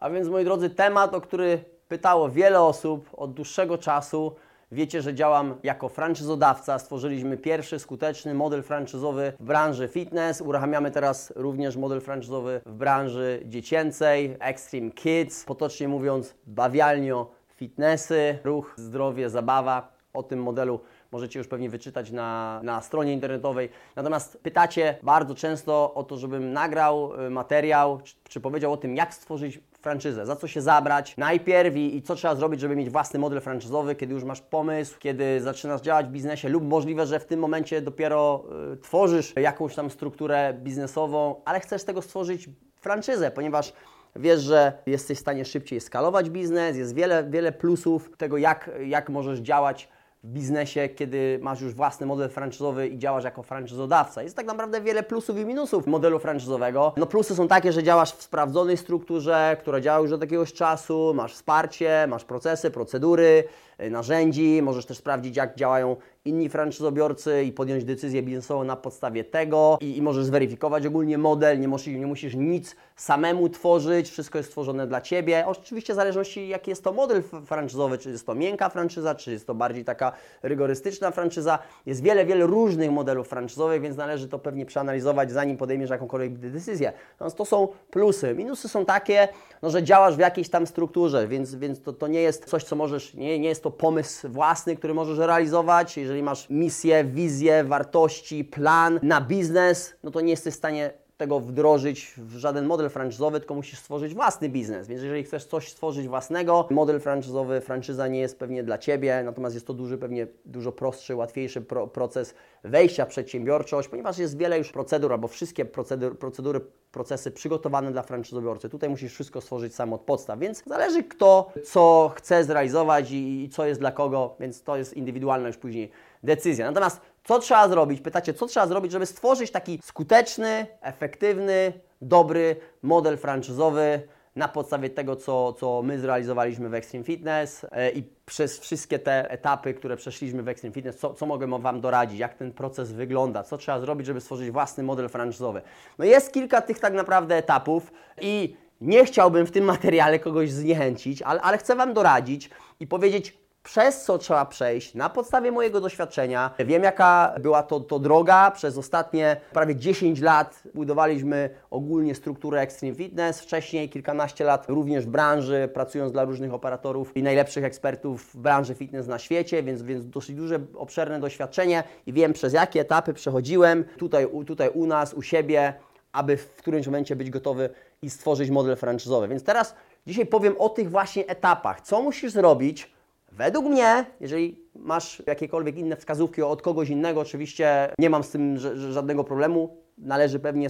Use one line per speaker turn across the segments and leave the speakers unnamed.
A więc moi drodzy, temat, o który pytało wiele osób od dłuższego czasu. Wiecie, że działam jako franczyzodawca. Stworzyliśmy pierwszy skuteczny model franczyzowy w branży fitness. Uruchamiamy teraz również model franczyzowy w branży dziecięcej, Extreme Kids. Potocznie mówiąc, bawialnio fitnessy, ruch, zdrowie, zabawa. O tym modelu możecie już pewnie wyczytać na, na stronie internetowej. Natomiast pytacie bardzo często o to, żebym nagrał y, materiał, czy, czy powiedział o tym, jak stworzyć franczyzę, za co się zabrać? Najpierw i, i co trzeba zrobić, żeby mieć własny model franczyzowy, kiedy już masz pomysł, kiedy zaczynasz działać w biznesie lub możliwe, że w tym momencie dopiero y, tworzysz jakąś tam strukturę biznesową, ale chcesz tego stworzyć franczyzę, ponieważ wiesz, że jesteś w stanie szybciej skalować biznes, jest wiele, wiele plusów tego, jak, jak możesz działać w biznesie, kiedy masz już własny model franczyzowy i działasz jako franczyzodawca. Jest tak naprawdę wiele plusów i minusów modelu franczyzowego. No plusy są takie, że działasz w sprawdzonej strukturze, która działa już od jakiegoś czasu, masz wsparcie, masz procesy, procedury, narzędzi, możesz też sprawdzić, jak działają inni franczyzobiorcy i podjąć decyzję biznesową na podstawie tego i, i możesz zweryfikować ogólnie model, nie musisz, nie musisz nic samemu tworzyć, wszystko jest stworzone dla Ciebie. Oczywiście w zależności jaki jest to model franczyzowy, czy jest to miękka franczyza, czy jest to bardziej taka rygorystyczna franczyza. Jest wiele, wiele różnych modelów franczyzowych, więc należy to pewnie przeanalizować, zanim podejmiesz jakąkolwiek decyzję. Natomiast to są plusy. Minusy są takie, no, że działasz w jakiejś tam strukturze, więc, więc to, to nie jest coś, co możesz, nie, nie jest to pomysł własny, który możesz realizować. Jeżeli masz misję, wizję, wartości, plan na biznes, no to nie jesteś w stanie tego wdrożyć w żaden model franczyzowy, tylko musisz stworzyć własny biznes. Więc jeżeli chcesz coś stworzyć własnego, model franczyzowy, franczyza nie jest pewnie dla Ciebie, natomiast jest to duży, pewnie dużo prostszy, łatwiejszy pro proces wejścia w przedsiębiorczość, ponieważ jest wiele już procedur, albo wszystkie procedury, procedury procesy przygotowane dla franczyzobiorcy. Tutaj musisz wszystko stworzyć sam od podstaw, więc zależy kto co chce zrealizować i, i co jest dla kogo, więc to jest indywidualna już później decyzja. Natomiast co trzeba zrobić? Pytacie, co trzeba zrobić, żeby stworzyć taki skuteczny, efektywny, dobry model franczyzowy na podstawie tego, co, co my zrealizowaliśmy w Extreme Fitness e, i przez wszystkie te etapy, które przeszliśmy w Extreme Fitness, co, co mogę Wam doradzić, jak ten proces wygląda, co trzeba zrobić, żeby stworzyć własny model franczyzowy. No jest kilka tych tak naprawdę etapów i nie chciałbym w tym materiale kogoś zniechęcić, ale, ale chcę Wam doradzić i powiedzieć, przez co trzeba przejść na podstawie mojego doświadczenia. Wiem, jaka była to, to droga. Przez ostatnie prawie 10 lat budowaliśmy ogólnie strukturę Extreme Fitness. Wcześniej kilkanaście lat również w branży, pracując dla różnych operatorów i najlepszych ekspertów w branży fitness na świecie, więc, więc dosyć duże, obszerne doświadczenie i wiem, przez jakie etapy przechodziłem tutaj, tutaj u nas, u siebie, aby w którymś momencie być gotowy i stworzyć model franczyzowy. Więc teraz dzisiaj powiem o tych właśnie etapach. Co musisz zrobić, Według mnie, jeżeli masz jakiekolwiek inne wskazówki od kogoś innego, oczywiście nie mam z tym żadnego problemu. Należy pewnie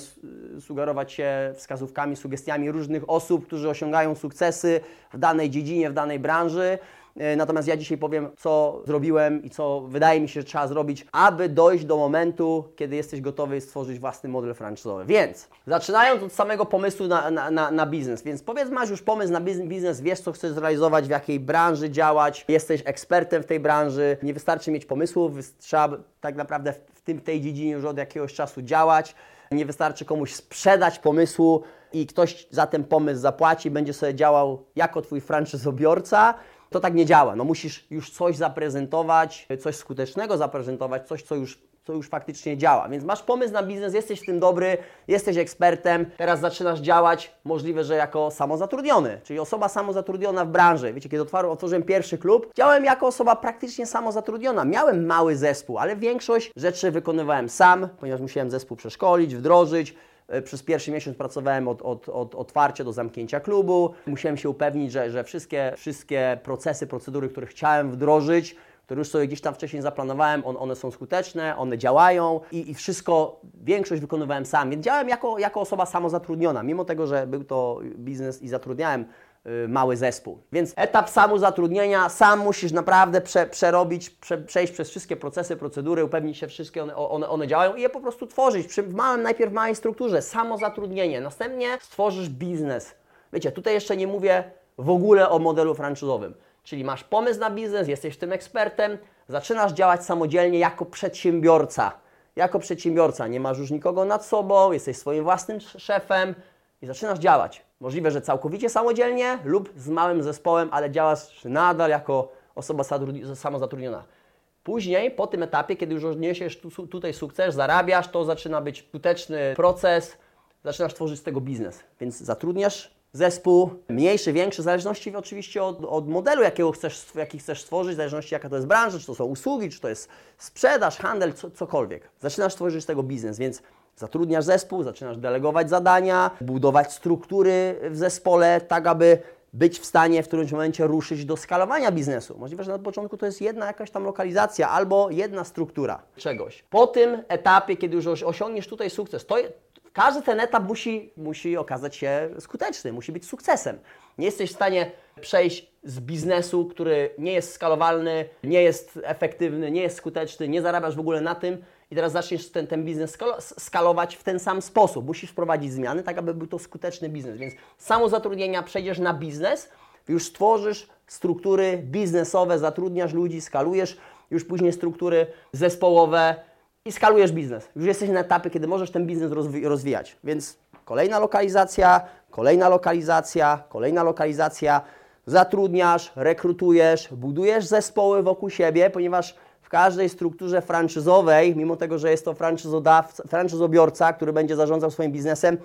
sugerować się wskazówkami, sugestiami różnych osób, którzy osiągają sukcesy w danej dziedzinie, w danej branży. E, natomiast ja dzisiaj powiem, co zrobiłem i co wydaje mi się, że trzeba zrobić, aby dojść do momentu, kiedy jesteś gotowy stworzyć własny model franczyzowy. Więc zaczynając od samego pomysłu na, na, na, na biznes, więc powiedz, masz już pomysł na biznes, wiesz, co chcesz zrealizować, w jakiej branży działać, jesteś ekspertem w tej branży, nie wystarczy mieć pomysłów, trzeba tak naprawdę w tym, tej dziedzinie już od jakiegoś czasu działać. Nie wystarczy komuś sprzedać pomysłu i ktoś za ten pomysł zapłaci, będzie sobie działał jako Twój franczyzobiorca to tak nie działa. No musisz już coś zaprezentować, coś skutecznego zaprezentować, coś, co już, co już faktycznie działa. Więc masz pomysł na biznes, jesteś w tym dobry, jesteś ekspertem, teraz zaczynasz działać, możliwe, że jako samozatrudniony, czyli osoba samozatrudniona w branży. Wiecie, kiedy otworzyłem pierwszy klub, działałem jako osoba praktycznie samozatrudniona. Miałem mały zespół, ale większość rzeczy wykonywałem sam, ponieważ musiałem zespół przeszkolić, wdrożyć, przez pierwszy miesiąc pracowałem od, od, od otwarcia do zamknięcia klubu. Musiałem się upewnić, że, że wszystkie, wszystkie procesy, procedury, które chciałem wdrożyć, które już sobie gdzieś tam wcześniej zaplanowałem, on, one są skuteczne, one działają i, i wszystko, większość wykonywałem sam. Więc działałem jako, jako osoba samozatrudniona, mimo tego, że był to biznes i zatrudniałem mały zespół. Więc etap samozatrudnienia, sam musisz naprawdę prze, przerobić, prze, przejść przez wszystkie procesy, procedury, upewnić się, wszystkie one, one, one działają i je po prostu tworzyć. Przy, w małym, najpierw w małej strukturze, samozatrudnienie. Następnie stworzysz biznes. Wiecie, tutaj jeszcze nie mówię w ogóle o modelu franczyzowym. Czyli masz pomysł na biznes, jesteś tym ekspertem, zaczynasz działać samodzielnie jako przedsiębiorca. Jako przedsiębiorca nie masz już nikogo nad sobą, jesteś swoim własnym szefem i zaczynasz działać Możliwe, że całkowicie samodzielnie lub z małym zespołem, ale działasz nadal jako osoba samozatrudniona. Później, po tym etapie, kiedy już odniesiesz tu, tutaj sukces, zarabiasz, to zaczyna być skuteczny proces, zaczynasz tworzyć z tego biznes. Więc zatrudniasz zespół, mniejszy, większy, w zależności oczywiście od, od modelu, jakiego chcesz, jaki chcesz stworzyć, w zależności jaka to jest branża, czy to są usługi, czy to jest sprzedaż, handel, co, cokolwiek. Zaczynasz tworzyć z tego biznes, więc zatrudniasz zespół, zaczynasz delegować zadania, budować struktury w zespole, tak aby być w stanie w którymś momencie ruszyć do skalowania biznesu. Możliwe, że na początku to jest jedna jakaś tam lokalizacja albo jedna struktura czegoś. Po tym etapie, kiedy już osiągniesz tutaj sukces, to każdy ten etap musi, musi okazać się skuteczny, musi być sukcesem. Nie jesteś w stanie przejść z biznesu, który nie jest skalowalny, nie jest efektywny, nie jest skuteczny, nie zarabiasz w ogóle na tym i teraz zaczniesz ten, ten biznes skalować w ten sam sposób. Musisz wprowadzić zmiany, tak aby był to skuteczny biznes. Więc samo zatrudnienia przejdziesz na biznes, już stworzysz struktury biznesowe, zatrudniasz ludzi, skalujesz już później struktury zespołowe, i skalujesz biznes. Już jesteś na etapie, kiedy możesz ten biznes rozwi rozwijać. Więc kolejna lokalizacja, kolejna lokalizacja, kolejna lokalizacja. Zatrudniasz, rekrutujesz, budujesz zespoły wokół siebie, ponieważ w każdej strukturze franczyzowej, mimo tego, że jest to franczyzobiorca, który będzie zarządzał swoim biznesem,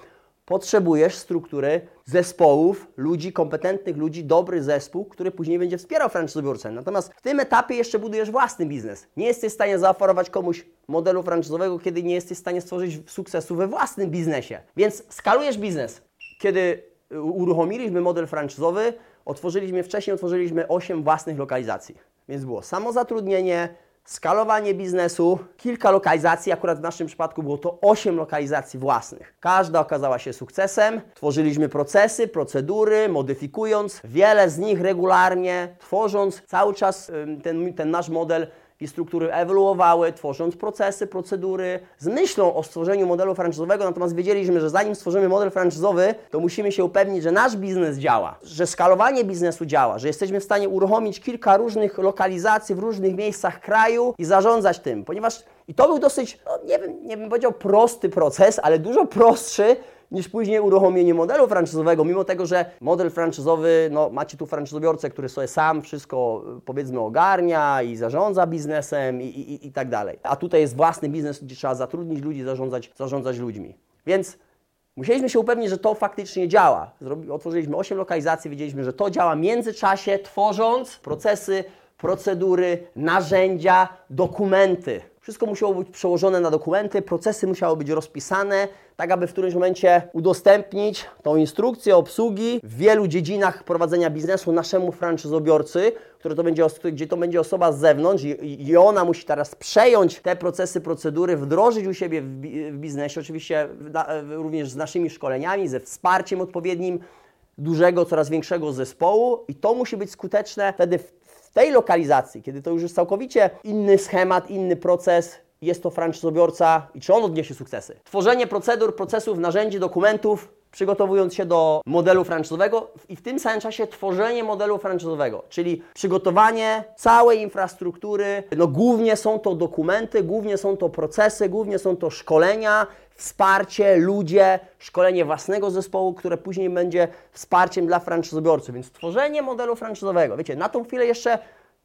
potrzebujesz struktury zespołów, ludzi, kompetentnych ludzi, dobry zespół, który później będzie wspierał franczyzobiorcę. Natomiast w tym etapie jeszcze budujesz własny biznes. Nie jesteś w stanie zaoferować komuś modelu franczyzowego, kiedy nie jesteś w stanie stworzyć sukcesu we własnym biznesie. Więc skalujesz biznes. Kiedy uruchomiliśmy model franczyzowy, otworzyliśmy wcześniej otworzyliśmy 8 własnych lokalizacji. Więc było samozatrudnienie, skalowanie biznesu, kilka lokalizacji, akurat w naszym przypadku było to 8 lokalizacji własnych. Każda okazała się sukcesem. Tworzyliśmy procesy, procedury, modyfikując wiele z nich regularnie, tworząc cały czas ten, ten nasz model i struktury ewoluowały, tworząc procesy, procedury, z myślą o stworzeniu modelu franczyzowego, natomiast wiedzieliśmy, że zanim stworzymy model franczyzowy, to musimy się upewnić, że nasz biznes działa, że skalowanie biznesu działa, że jesteśmy w stanie uruchomić kilka różnych lokalizacji w różnych miejscach kraju i zarządzać tym, ponieważ i to był dosyć, no nie wiem, nie bym powiedział prosty proces, ale dużo prostszy niż później uruchomienie modelu franczyzowego, mimo tego, że model franczyzowy, no macie tu franczyzobiorcę, który sobie sam wszystko powiedzmy ogarnia i zarządza biznesem i, i, i tak dalej. A tutaj jest własny biznes, gdzie trzeba zatrudnić ludzi, zarządzać, zarządzać ludźmi. Więc Musieliśmy się upewnić, że to faktycznie działa. otworzyliśmy 8 lokalizacji, wiedzieliśmy, że to działa w międzyczasie, tworząc procesy, procedury, narzędzia, dokumenty. Wszystko musiało być przełożone na dokumenty, procesy musiały być rozpisane, tak aby w którymś momencie udostępnić tą instrukcję obsługi w wielu dziedzinach prowadzenia biznesu naszemu franczyzobiorcy, który to będzie, gdzie to będzie osoba z zewnątrz i, i ona musi teraz przejąć te procesy, procedury, wdrożyć u siebie w, w biznesie, oczywiście również z naszymi szkoleniami, ze wsparciem odpowiednim dużego, coraz większego zespołu i to musi być skuteczne wtedy w tej lokalizacji, kiedy to już jest całkowicie inny schemat, inny proces, jest to franczyzobiorca i czy on odniesie sukcesy. Tworzenie procedur, procesów, narzędzi, dokumentów, przygotowując się do modelu franczyzowego i w tym samym czasie tworzenie modelu franczyzowego, czyli przygotowanie całej infrastruktury. No głównie są to dokumenty, głównie są to procesy, głównie są to szkolenia, wsparcie, ludzie, szkolenie własnego zespołu, które później będzie wsparciem dla franczyzobiorców. Więc tworzenie modelu franczyzowego. Wiecie, na tą chwilę jeszcze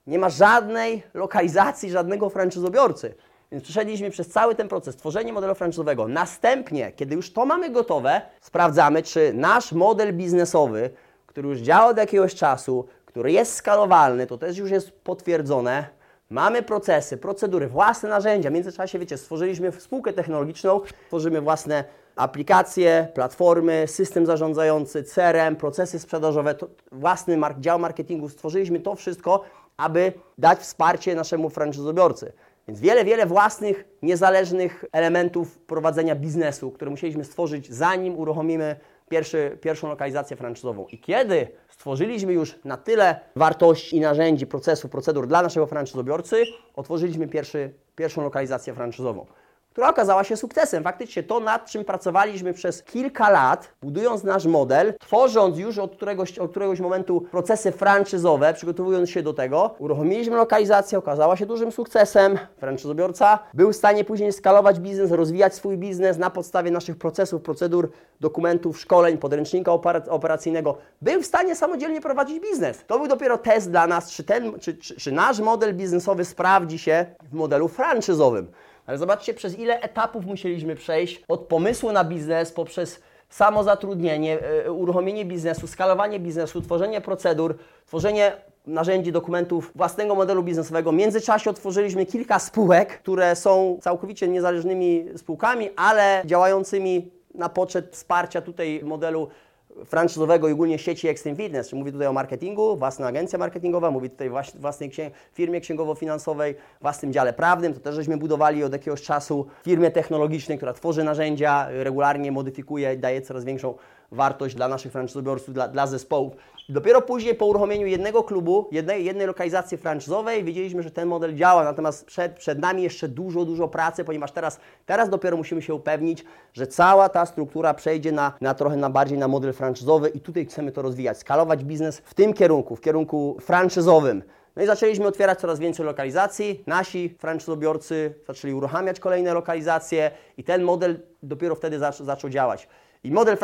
nie ma żadnej lokalizacji, żadnego franczyzobiorcy. Więc przeszedliśmy przez cały ten proces, tworzenie modelu franczyzowego. Następnie, kiedy już to mamy gotowe, sprawdzamy, czy nasz model biznesowy, który już działa od jakiegoś czasu, który jest skalowalny, to też już jest potwierdzone, Mamy procesy, procedury, własne narzędzia. W międzyczasie, wiecie, stworzyliśmy spółkę technologiczną, tworzymy własne aplikacje, platformy, system zarządzający, CRM, procesy sprzedażowe, to własny mark dział marketingu. Stworzyliśmy to wszystko, aby dać wsparcie naszemu franczyzobiorcy. Więc wiele, wiele własnych, niezależnych elementów prowadzenia biznesu, które musieliśmy stworzyć, zanim uruchomimy pierwszy, pierwszą lokalizację franczyzową. I kiedy stworzyliśmy już na tyle wartości i narzędzi, procesów, procedur dla naszego franczyzobiorcy, otworzyliśmy pierwszy, pierwszą lokalizację franczyzową. Która okazała się sukcesem. Faktycznie to, nad czym pracowaliśmy przez kilka lat, budując nasz model, tworząc już od któregoś, od któregoś momentu procesy franczyzowe, przygotowując się do tego, uruchomiliśmy lokalizację, okazała się dużym sukcesem. Franczyzobiorca był w stanie później skalować biznes, rozwijać swój biznes na podstawie naszych procesów, procedur, dokumentów, szkoleń, podręcznika operacyjnego. Był w stanie samodzielnie prowadzić biznes. To był dopiero test dla nas, czy, ten, czy, czy, czy nasz model biznesowy sprawdzi się w modelu franczyzowym. Ale zobaczcie, przez ile etapów musieliśmy przejść od pomysłu na biznes poprzez samozatrudnienie, yy, uruchomienie biznesu, skalowanie biznesu, tworzenie procedur, tworzenie narzędzi, dokumentów własnego modelu biznesowego. W międzyczasie otworzyliśmy kilka spółek, które są całkowicie niezależnymi spółkami, ale działającymi na poczet wsparcia tutaj modelu franczyzowego i ogólnie sieci Extreme Fitness. Mówię tutaj o marketingu, własna agencja marketingowa, mówię tutaj o własnej firmie księgowo-finansowej, własnym dziale prawnym, to też żeśmy budowali od jakiegoś czasu, firmie technologicznej, która tworzy narzędzia, regularnie modyfikuje, daje coraz większą wartość dla naszych franczyzobiorców, dla, dla zespołów. Dopiero później po uruchomieniu jednego klubu, jednej, jednej lokalizacji franczyzowej wiedzieliśmy, że ten model działa, natomiast przed, przed nami jeszcze dużo, dużo pracy, ponieważ teraz, teraz dopiero musimy się upewnić, że cała ta struktura przejdzie na, na trochę na bardziej na model franczyzowy i tutaj chcemy to rozwijać, skalować biznes w tym kierunku, w kierunku franczyzowym. No i zaczęliśmy otwierać coraz więcej lokalizacji. Nasi franczyzobiorcy zaczęli uruchamiać kolejne lokalizacje i ten model dopiero wtedy zaczął, zaczął działać. I model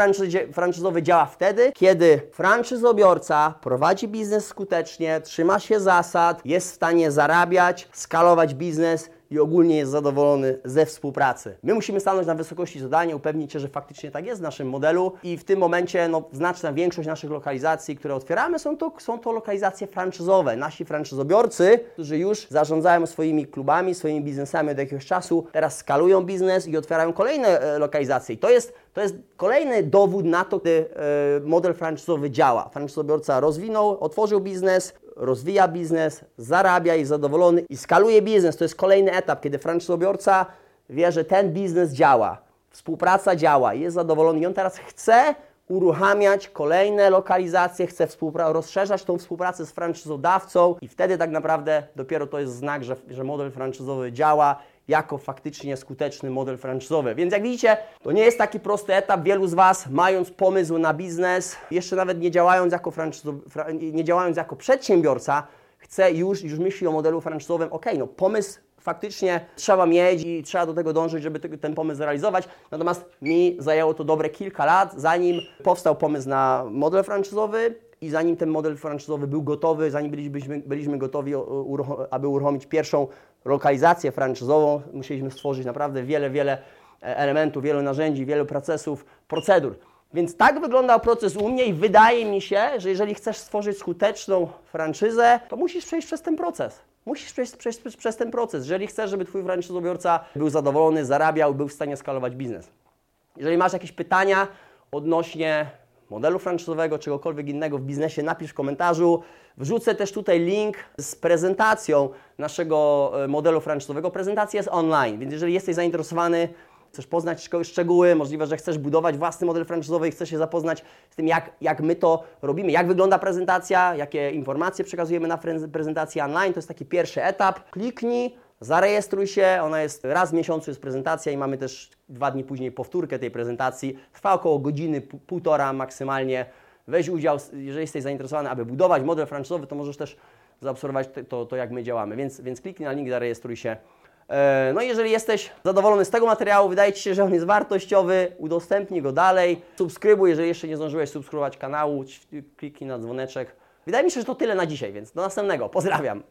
franczyzowy działa wtedy, kiedy franczyzobiorca prowadzi biznes skutecznie, trzyma się zasad, jest w stanie zarabiać, skalować biznes i ogólnie jest zadowolony ze współpracy. My musimy stanąć na wysokości zadania, upewnić się, że faktycznie tak jest w naszym modelu i w tym momencie no, znaczna większość naszych lokalizacji, które otwieramy, są to, są to lokalizacje franczyzowe. Nasi franczyzobiorcy, którzy już zarządzają swoimi klubami, swoimi biznesami od jakiegoś czasu, teraz skalują biznes i otwierają kolejne e, lokalizacje. I to jest, to jest kolejny dowód na to, gdy e, model franczyzowy działa. Franczyzobiorca rozwinął, otworzył biznes, rozwija biznes, zarabia, jest zadowolony i skaluje biznes. To jest kolejny etap, kiedy franczyzobiorca wie, że ten biznes działa, współpraca działa, jest zadowolony i on teraz chce uruchamiać kolejne lokalizacje, chce rozszerzać tą współpracę z franczyzodawcą i wtedy tak naprawdę dopiero to jest znak, że, że model franczyzowy działa jako faktycznie skuteczny model franczyzowy. Więc jak widzicie, to nie jest taki prosty etap. Wielu z Was, mając pomysł na biznes, jeszcze nawet nie działając jako, nie działając jako przedsiębiorca, chce już, już myśli o modelu franczyzowym, ok, no pomysł faktycznie trzeba mieć i trzeba do tego dążyć, żeby ten pomysł zrealizować. Natomiast mi zajęło to dobre kilka lat, zanim powstał pomysł na model franczyzowy i zanim ten model franczyzowy był gotowy, zanim byliśmy, byliśmy gotowi, aby uruchomić pierwszą lokalizację franczyzową, musieliśmy stworzyć naprawdę wiele, wiele e, elementów, wiele narzędzi, wiele procesów, procedur. Więc tak wyglądał proces u mnie i wydaje mi się, że jeżeli chcesz stworzyć skuteczną franczyzę, to musisz przejść przez ten proces. Musisz przejść, przejść, przejść przez ten proces, jeżeli chcesz, żeby Twój franczyzobiorca był zadowolony, zarabiał, był w stanie skalować biznes. Jeżeli masz jakieś pytania odnośnie modelu franczyzowego, czegokolwiek innego w biznesie, napisz w komentarzu. Wrzucę też tutaj link z prezentacją naszego e, modelu franczyzowego. Prezentacja jest online, więc jeżeli jesteś zainteresowany, chcesz poznać szczegóły, możliwe, że chcesz budować własny model franczyzowy i chcesz się zapoznać z tym, jak, jak my to robimy, jak wygląda prezentacja, jakie informacje przekazujemy na prezentacji online, to jest taki pierwszy etap. Kliknij, Zarejestruj się, ona jest raz w miesiącu, jest prezentacja i mamy też dwa dni później powtórkę tej prezentacji. Trwa około godziny, półtora maksymalnie. Weź udział, jeżeli jesteś zainteresowany, aby budować model franczyzowy, to możesz też zaobserwować to, to jak my działamy. Więc, więc kliknij na link, zarejestruj się. E, no i jeżeli jesteś zadowolony z tego materiału, wydaje Ci się, że on jest wartościowy, udostępnij go dalej. Subskrybuj, jeżeli jeszcze nie zdążyłeś subskrybować kanału, kliknij na dzwoneczek. Wydaje mi się, że to tyle na dzisiaj, więc do następnego. Pozdrawiam.